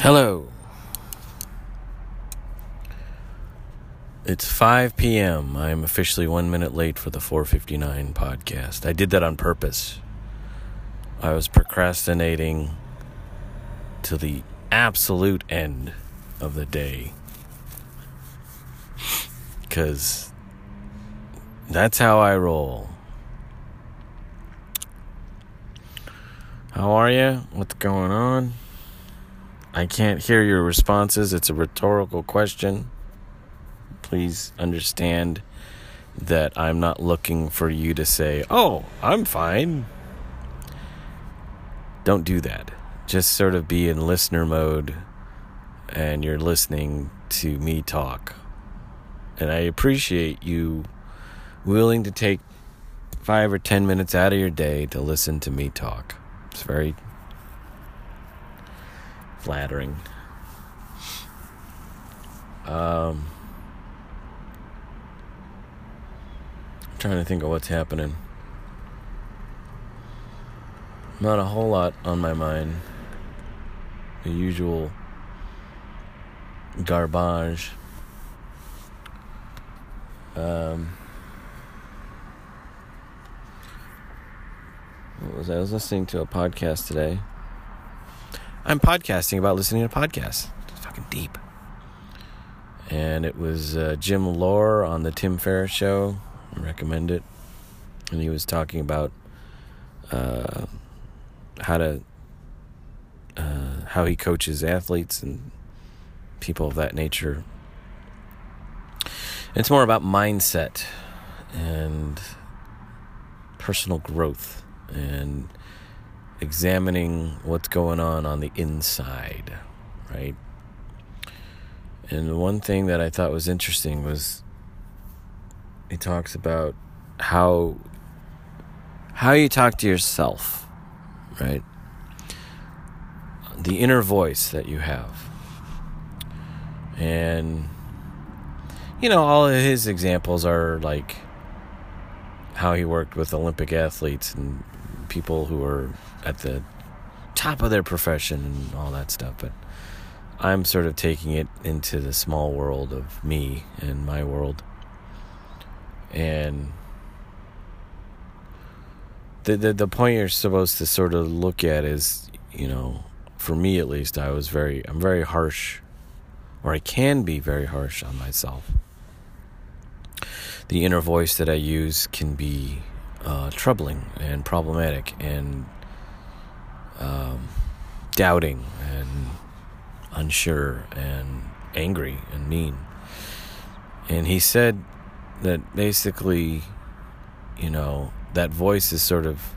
Hello. It's 5 p.m. I'm officially one minute late for the 459 podcast. I did that on purpose. I was procrastinating to the absolute end of the day. Because that's how I roll. How are you? What's going on? I can't hear your responses. It's a rhetorical question. Please understand that I'm not looking for you to say, Oh, I'm fine. Don't do that. Just sort of be in listener mode and you're listening to me talk. And I appreciate you willing to take five or ten minutes out of your day to listen to me talk. It's very flattering. Um, I'm trying to think of what's happening. Not a whole lot on my mind. The usual garbage. Um, what was I? I was listening to a podcast today. I'm podcasting about listening to podcasts. It's fucking deep. And it was uh, Jim Loehr on the Tim Ferriss show. I recommend it. And he was talking about uh, how to uh, how he coaches athletes and people of that nature. It's more about mindset and personal growth and examining what's going on on the inside, right? And the one thing that I thought was interesting was he talks about how how you talk to yourself, right? The inner voice that you have. And you know, all of his examples are like how he worked with Olympic athletes and people who are at the top of their profession and all that stuff. But I'm sort of taking it into the small world of me and my world. And the, the the point you're supposed to sort of look at is, you know, for me at least, I was very I'm very harsh or I can be very harsh on myself. The inner voice that I use can be uh, troubling and problematic and um, doubting and unsure and angry and mean. And he said that basically, you know, that voice is sort of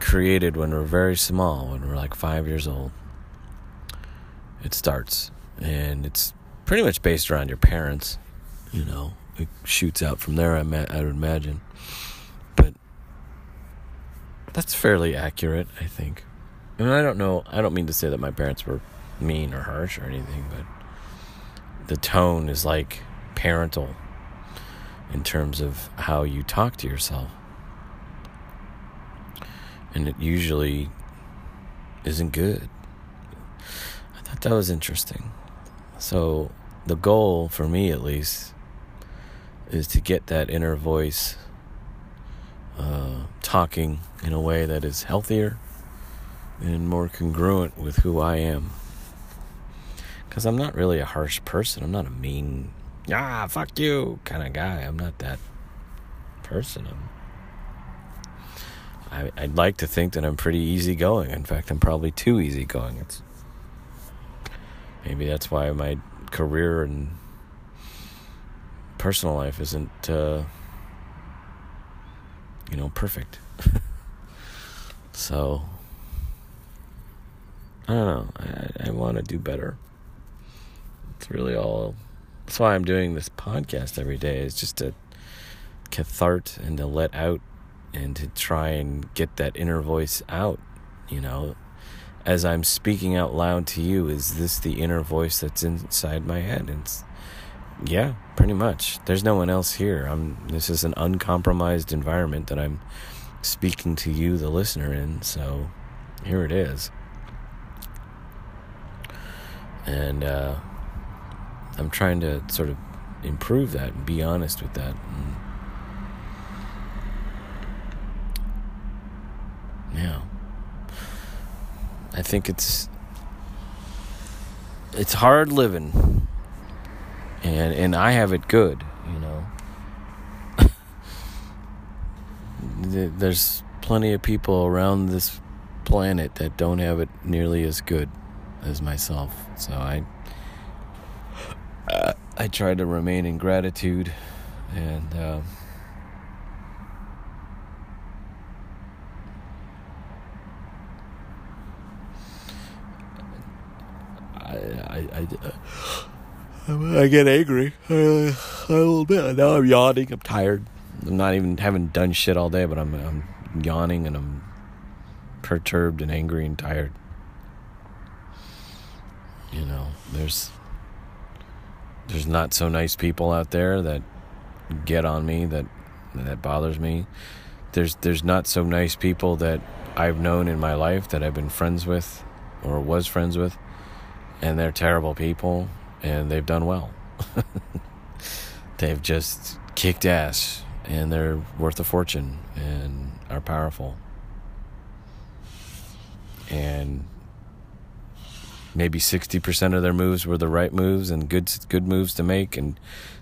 created when we're very small, when we're like five years old. It starts, and it's pretty much based around your parents, you know. It shoots out from there, I, ma- I would imagine. But that's fairly accurate, I think. I mean, I don't know. I don't mean to say that my parents were mean or harsh or anything, but the tone is like parental in terms of how you talk to yourself. And it usually isn't good. I thought that was interesting. So, the goal for me at least is to get that inner voice uh, talking in a way that is healthier and more congruent with who I am. Because I'm not really a harsh person. I'm not a mean, ah, fuck you kind of guy. I'm not that person. I'm, I, I'd like to think that I'm pretty easygoing. In fact, I'm probably too easygoing. It's maybe that's why my career and personal life isn't, uh, you know, perfect. so I don't know. I, I want to do better. It's really all. That's why I'm doing this podcast every day. Is just to cathart and to let out and to try and get that inner voice out. You know, as I'm speaking out loud to you, is this the inner voice that's inside my head? And yeah, pretty much. There's no one else here. I'm. This is an uncompromised environment that I'm speaking to you, the listener, in. So here it is. And uh, I'm trying to sort of improve that and be honest with that. And yeah. I think it's it's hard living. And and I have it good, you know. There's plenty of people around this planet that don't have it nearly as good as myself. So I uh, I try to remain in gratitude and uh, I, I, I, I get angry a little bit. Now I'm yawning. I'm tired. I'm not even haven't done shit all day, but I'm I'm yawning and I'm perturbed and angry and tired. You know, there's there's not so nice people out there that get on me that that bothers me. There's there's not so nice people that I've known in my life that I've been friends with or was friends with and they're terrible people and they've done well. they've just kicked ass and they're worth a fortune and are powerful. And maybe 60% of their moves were the right moves and good good moves to make and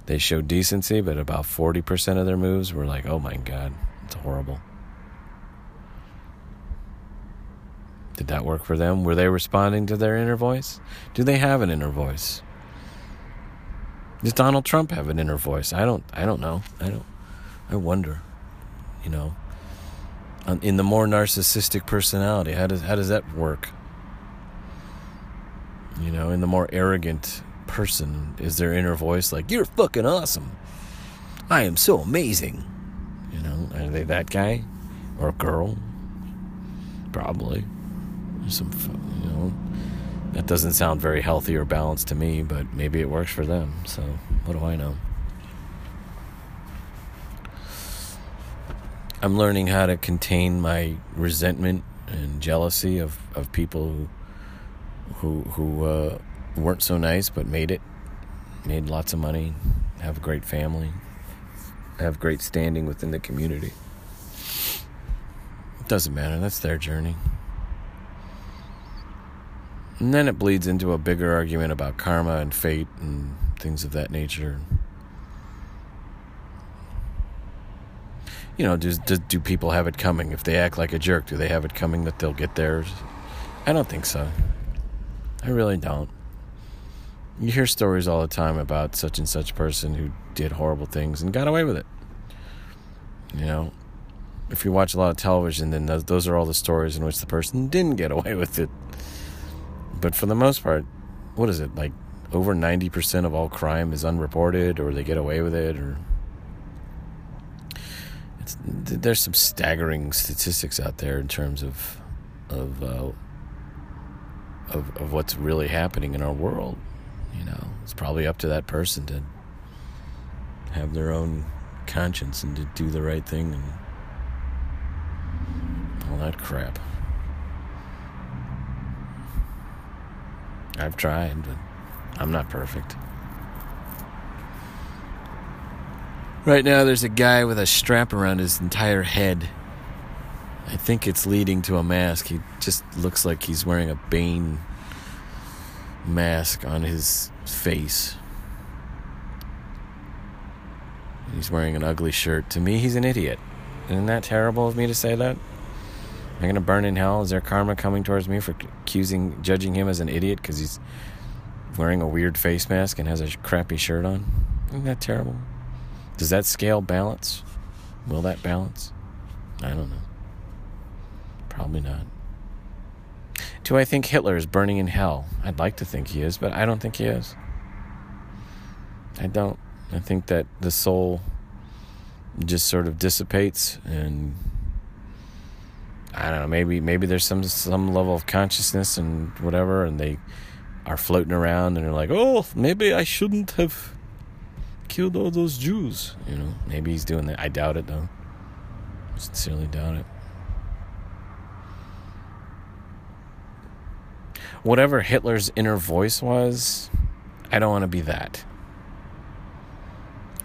they showed decency, but about 40% of their moves were like, "Oh my god, it's horrible." Did that work for them? Were they responding to their inner voice? Do they have an inner voice? Does Donald Trump have an inner voice? I don't I don't know. I don't I wonder. You know, um, in the more narcissistic personality, how does how does that work? You know, in the more arrogant person, is their inner voice like "You're fucking awesome"? I am so amazing. You know, are they that guy or girl? Probably. Some, you know, that doesn't sound very healthy or balanced to me, but maybe it works for them. So, what do I know? I'm learning how to contain my resentment and jealousy of, of people who who who uh, weren't so nice but made it, made lots of money, have a great family, have great standing within the community. It doesn't matter. That's their journey. And then it bleeds into a bigger argument about karma and fate and things of that nature. You know, do, do, do people have it coming? If they act like a jerk, do they have it coming that they'll get theirs? I don't think so. I really don't. You hear stories all the time about such and such person who did horrible things and got away with it. You know, if you watch a lot of television, then those, those are all the stories in which the person didn't get away with it. But for the most part, what is it like? Over ninety percent of all crime is unreported, or they get away with it, or there's some staggering statistics out there in terms of of uh, of of what's really happening in our world. You know, it's probably up to that person to have their own conscience and to do the right thing and all that crap. I've tried, but I'm not perfect. Right now, there's a guy with a strap around his entire head. I think it's leading to a mask. He just looks like he's wearing a Bane mask on his face. He's wearing an ugly shirt. To me, he's an idiot. Isn't that terrible of me to say that? Am I going to burn in hell? Is there karma coming towards me for accusing, judging him as an idiot because he's wearing a weird face mask and has a crappy shirt on? Isn't that terrible? Does that scale balance? Will that balance? I don't know. Probably not. Do I think Hitler is burning in hell? I'd like to think he is, but I don't think he is. I don't. I think that the soul just sort of dissipates and I don't know, maybe maybe there's some some level of consciousness and whatever, and they are floating around and they're like, oh, maybe I shouldn't have killed all those Jews. You know, maybe he's doing that. I doubt it though. Sincerely doubt it. Whatever Hitler's inner voice was, I don't want to be that.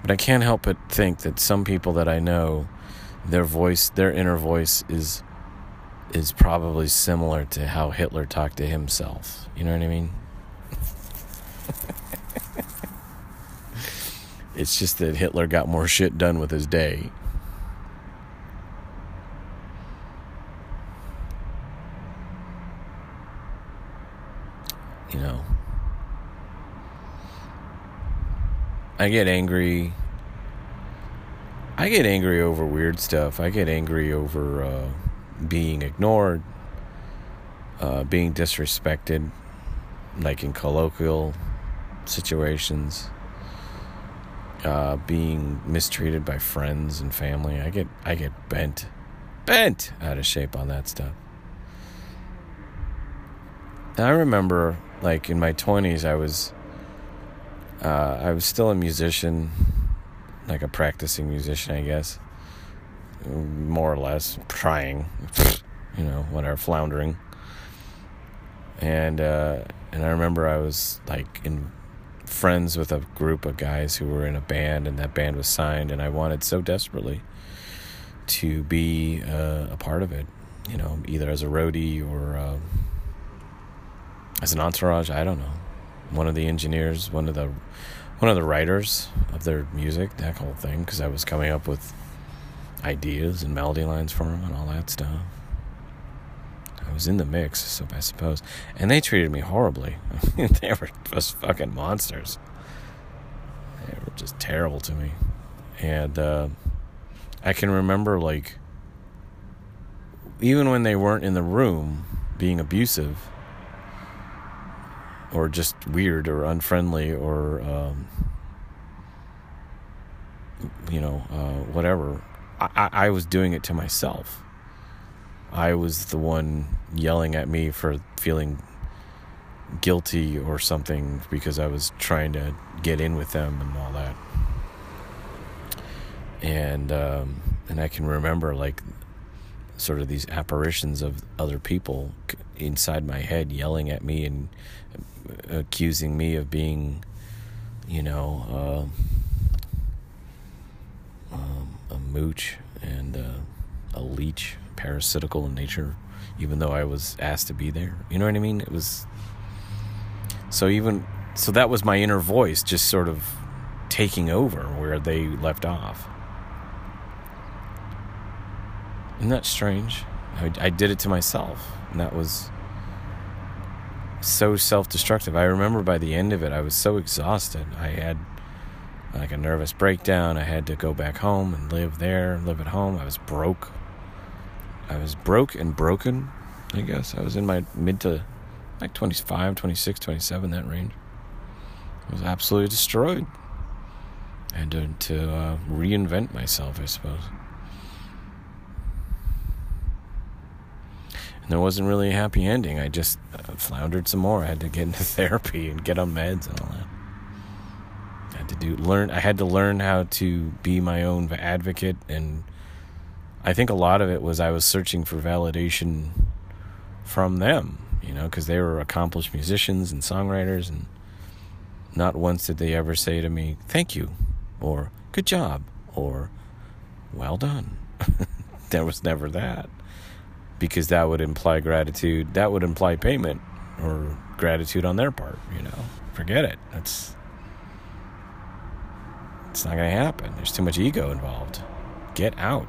But I can't help but think that some people that I know, their voice, their inner voice is is probably similar to how Hitler talked to himself. You know what I mean? it's just that Hitler got more shit done with his day. You know. I get angry. I get angry over weird stuff. I get angry over uh, being ignored, uh, being disrespected, like in colloquial situations, uh, being mistreated by friends and family. I get I get bent, bent out of shape on that stuff. And I remember, like in my twenties, I was uh, I was still a musician, like a practicing musician, I guess more or less trying, you know, whatever, floundering. And uh, and I remember I was like in friends with a group of guys who were in a band, and that band was signed, and I wanted so desperately to be uh, a part of it, you know, either as a roadie or uh, as an entourage. I don't know. One of the engineers, one of the one of the writers of their music, that whole thing, because I was coming up with ideas and melody lines for them and all that stuff. I was in the mix, so I suppose. And they treated me horribly. they were just fucking monsters. They were just terrible to me. And uh, I can remember, like, even when they weren't in the room being abusive or just weird or unfriendly or, um, you know, uh, whatever, I, I was doing it to myself. I was the one yelling at me for feeling guilty or something because I was trying to get in with them and all that. And um, and I can remember like sort of these apparitions of other people inside my head yelling at me and accusing me of being, you know. Uh, um, a mooch and uh, a leech, parasitical in nature, even though I was asked to be there. You know what I mean? It was so even so that was my inner voice just sort of taking over where they left off. Isn't that strange? I, I did it to myself, and that was so self destructive. I remember by the end of it, I was so exhausted. I had like a nervous breakdown. I had to go back home and live there, live at home. I was broke. I was broke and broken, I guess. I was in my mid to like 25, 26, 27, that range. I was absolutely destroyed. Had to, to uh, reinvent myself, I suppose. And there wasn't really a happy ending. I just uh, floundered some more. I had to get into therapy and get on meds and all that I had to do learn I had to learn how to be my own advocate and I think a lot of it was I was searching for validation from them, you know, because they were accomplished musicians and songwriters and not once did they ever say to me, "Thank you," or "Good job," or "Well done." there was never that. Because that would imply gratitude, that would imply payment or gratitude on their part, you know. Forget it. That's it's not going to happen. There's too much ego involved. Get out.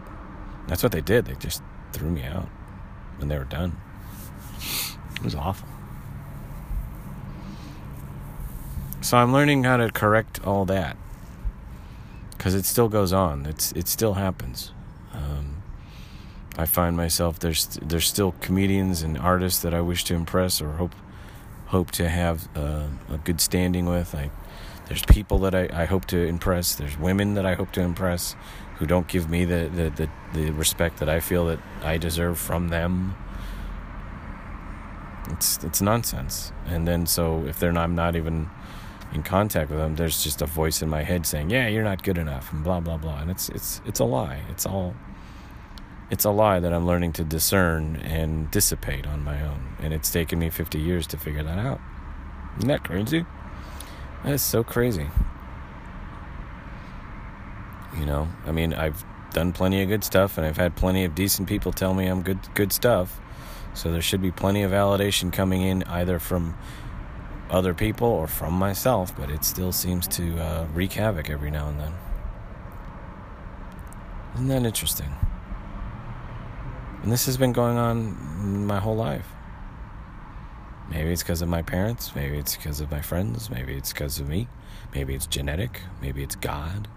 That's what they did. They just threw me out when they were done. It was awful. So I'm learning how to correct all that because it still goes on. It's it still happens. I find myself there's there's still comedians and artists that I wish to impress or hope hope to have uh, a good standing with. I there's people that I, I hope to impress. There's women that I hope to impress who don't give me the, the, the, the respect that I feel that I deserve from them. It's it's nonsense. And then so if they're not I'm not even in contact with them, there's just a voice in my head saying, "Yeah, you're not good enough," and blah blah blah. And it's it's it's a lie. It's all It's a lie that I'm learning to discern and dissipate on my own. And it's taken me 50 years to figure that out. Isn't that crazy? That is so crazy. You know, I mean, I've done plenty of good stuff and I've had plenty of decent people tell me I'm good good stuff. So there should be plenty of validation coming in either from other people or from myself, but it still seems to uh, wreak havoc every now and then. Isn't that interesting? And this has been going on my whole life. Maybe it's because of my parents. Maybe it's because of my friends. Maybe it's because of me. Maybe it's genetic. Maybe it's God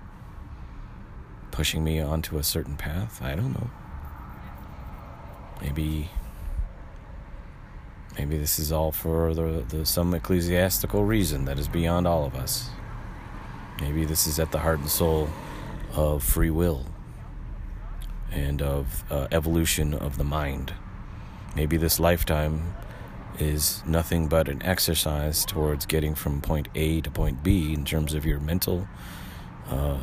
pushing me onto a certain path. I don't know. Maybe maybe this is all for the, the some ecclesiastical reason that is beyond all of us. Maybe this is at the heart and soul of free will and of uh, evolution of the mind. Maybe this lifetime is nothing but an exercise towards getting from point A to point B in terms of your mental uh,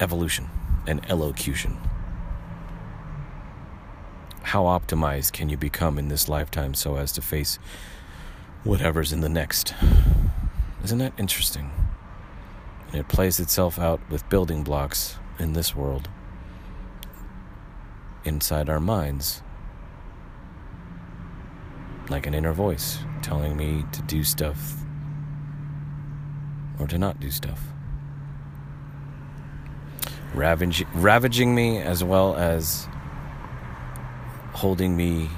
evolution and elocution. How optimized can you become in this lifetime so as to face whatever's in the next? Isn't that interesting? And it plays itself out with building blocks in this world, inside our minds like an inner voice telling me to do stuff or to not do stuff. Ravage, ravaging me as well as holding me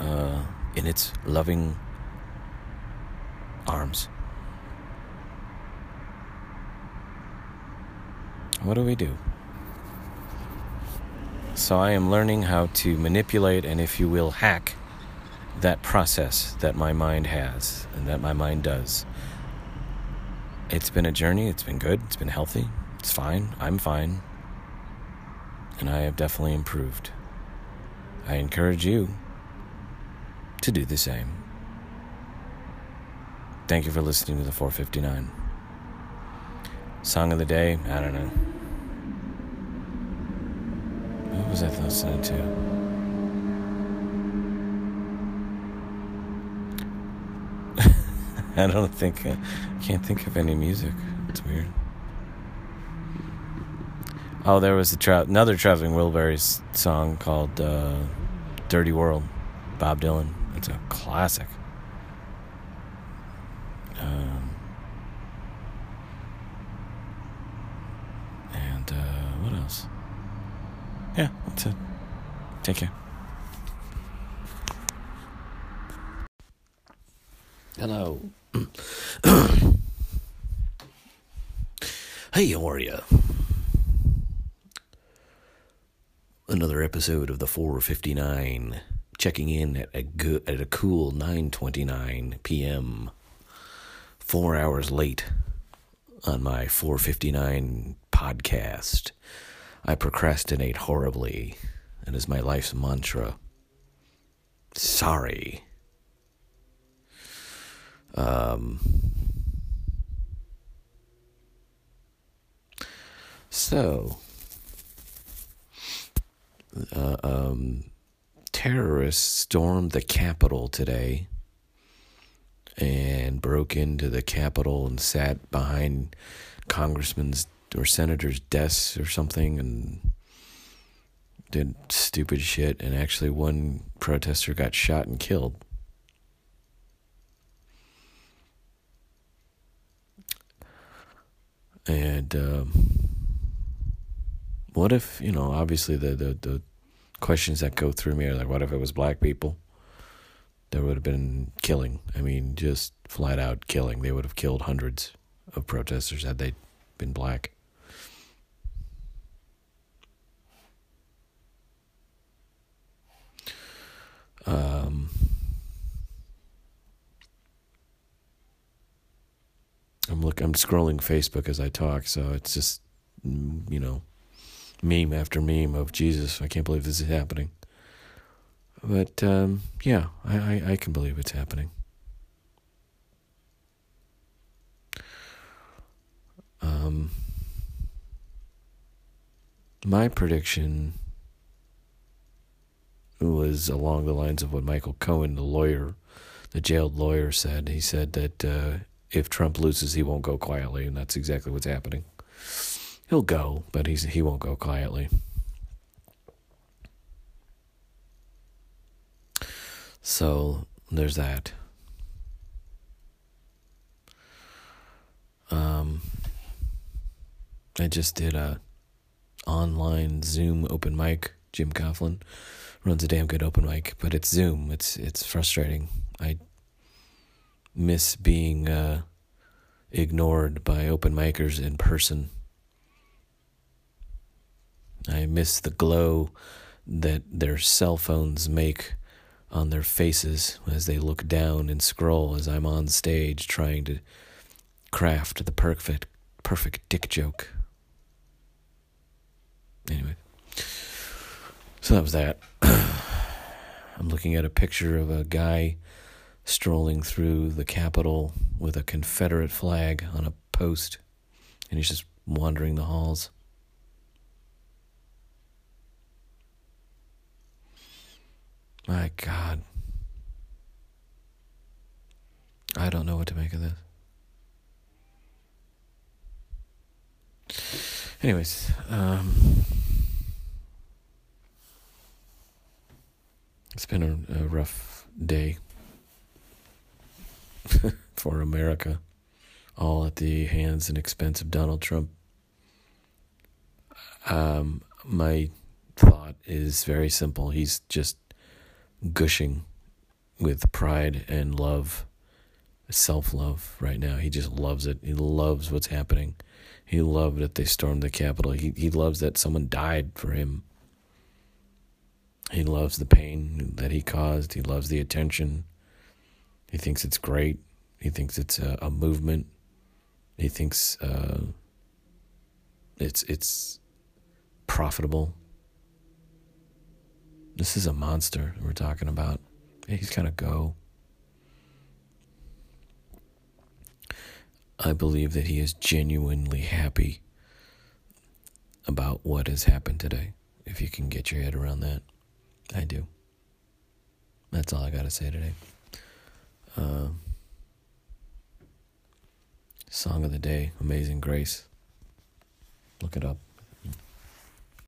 uh, in its loving arms. What do we do? So I am learning how to manipulate and, if you will, hack that process that my mind has and that my mind does. It's been a journey, it's been good, it's been healthy, it's fine, I'm fine, and I have definitely improved. I encourage you to do the same. Thank you for listening to the 459. Song of the day, I don't know. Was I listening to? I don't think I can't think of any music. It's weird. Oh, there was a tra- another Traveling Wilburys song called uh, "Dirty World," Bob Dylan. It's a classic. Um, and uh, what else? Yeah, that's it. Take care. Hello. hey, how are you? Another episode of the 459, checking in at a good at a cool 9:29 p.m. 4 hours late on my 459 podcast. I procrastinate horribly, and is my life's mantra. Sorry. Um, so, uh, um, terrorists stormed the Capitol today and broke into the Capitol and sat behind or senators' desks or something and did stupid shit. And actually, one protester got shot and killed. And um, what if you know? Obviously, the, the the questions that go through me are like, what if it was black people? There would have been killing. I mean, just flat out killing. They would have killed hundreds of protesters had they been black. Um, I'm look. I'm scrolling Facebook as I talk, so it's just mm, you know, meme after meme of Jesus. I can't believe this is happening. But um, yeah, I, I, I can believe it's happening. Um, my prediction was along the lines of what Michael Cohen, the lawyer, the jailed lawyer, said. He said that uh, if Trump loses, he won't go quietly, and that's exactly what's happening. He'll go, but he's he won't go quietly. So there's that. Um, I just did a online Zoom open mic. Jim Coughlin runs a damn good open mic, but it's Zoom. It's it's frustrating. I miss being uh, ignored by open micers in person. I miss the glow that their cell phones make on their faces as they look down and scroll as I'm on stage trying to craft the perfect perfect dick joke. Anyway. So that was that. I'm looking at a picture of a guy strolling through the Capitol with a Confederate flag on a post, and he's just wandering the halls. My God. I don't know what to make of this. Anyways, um, it's been a, a rough day for America, all at the hands and expense of Donald Trump. Um, my thought is very simple. He's just gushing with pride and love, self love right now. He just loves it. He loves what's happening. He loved that they stormed the Capitol. He he loves that someone died for him. He loves the pain that he caused. He loves the attention. He thinks it's great. He thinks it's a, a movement. He thinks uh, it's it's profitable. This is a monster we're talking about. He's gonna go. I believe that he is genuinely happy about what has happened today. If you can get your head around that, I do. That's all I got to say today. Uh, song of the day Amazing Grace. Look it up.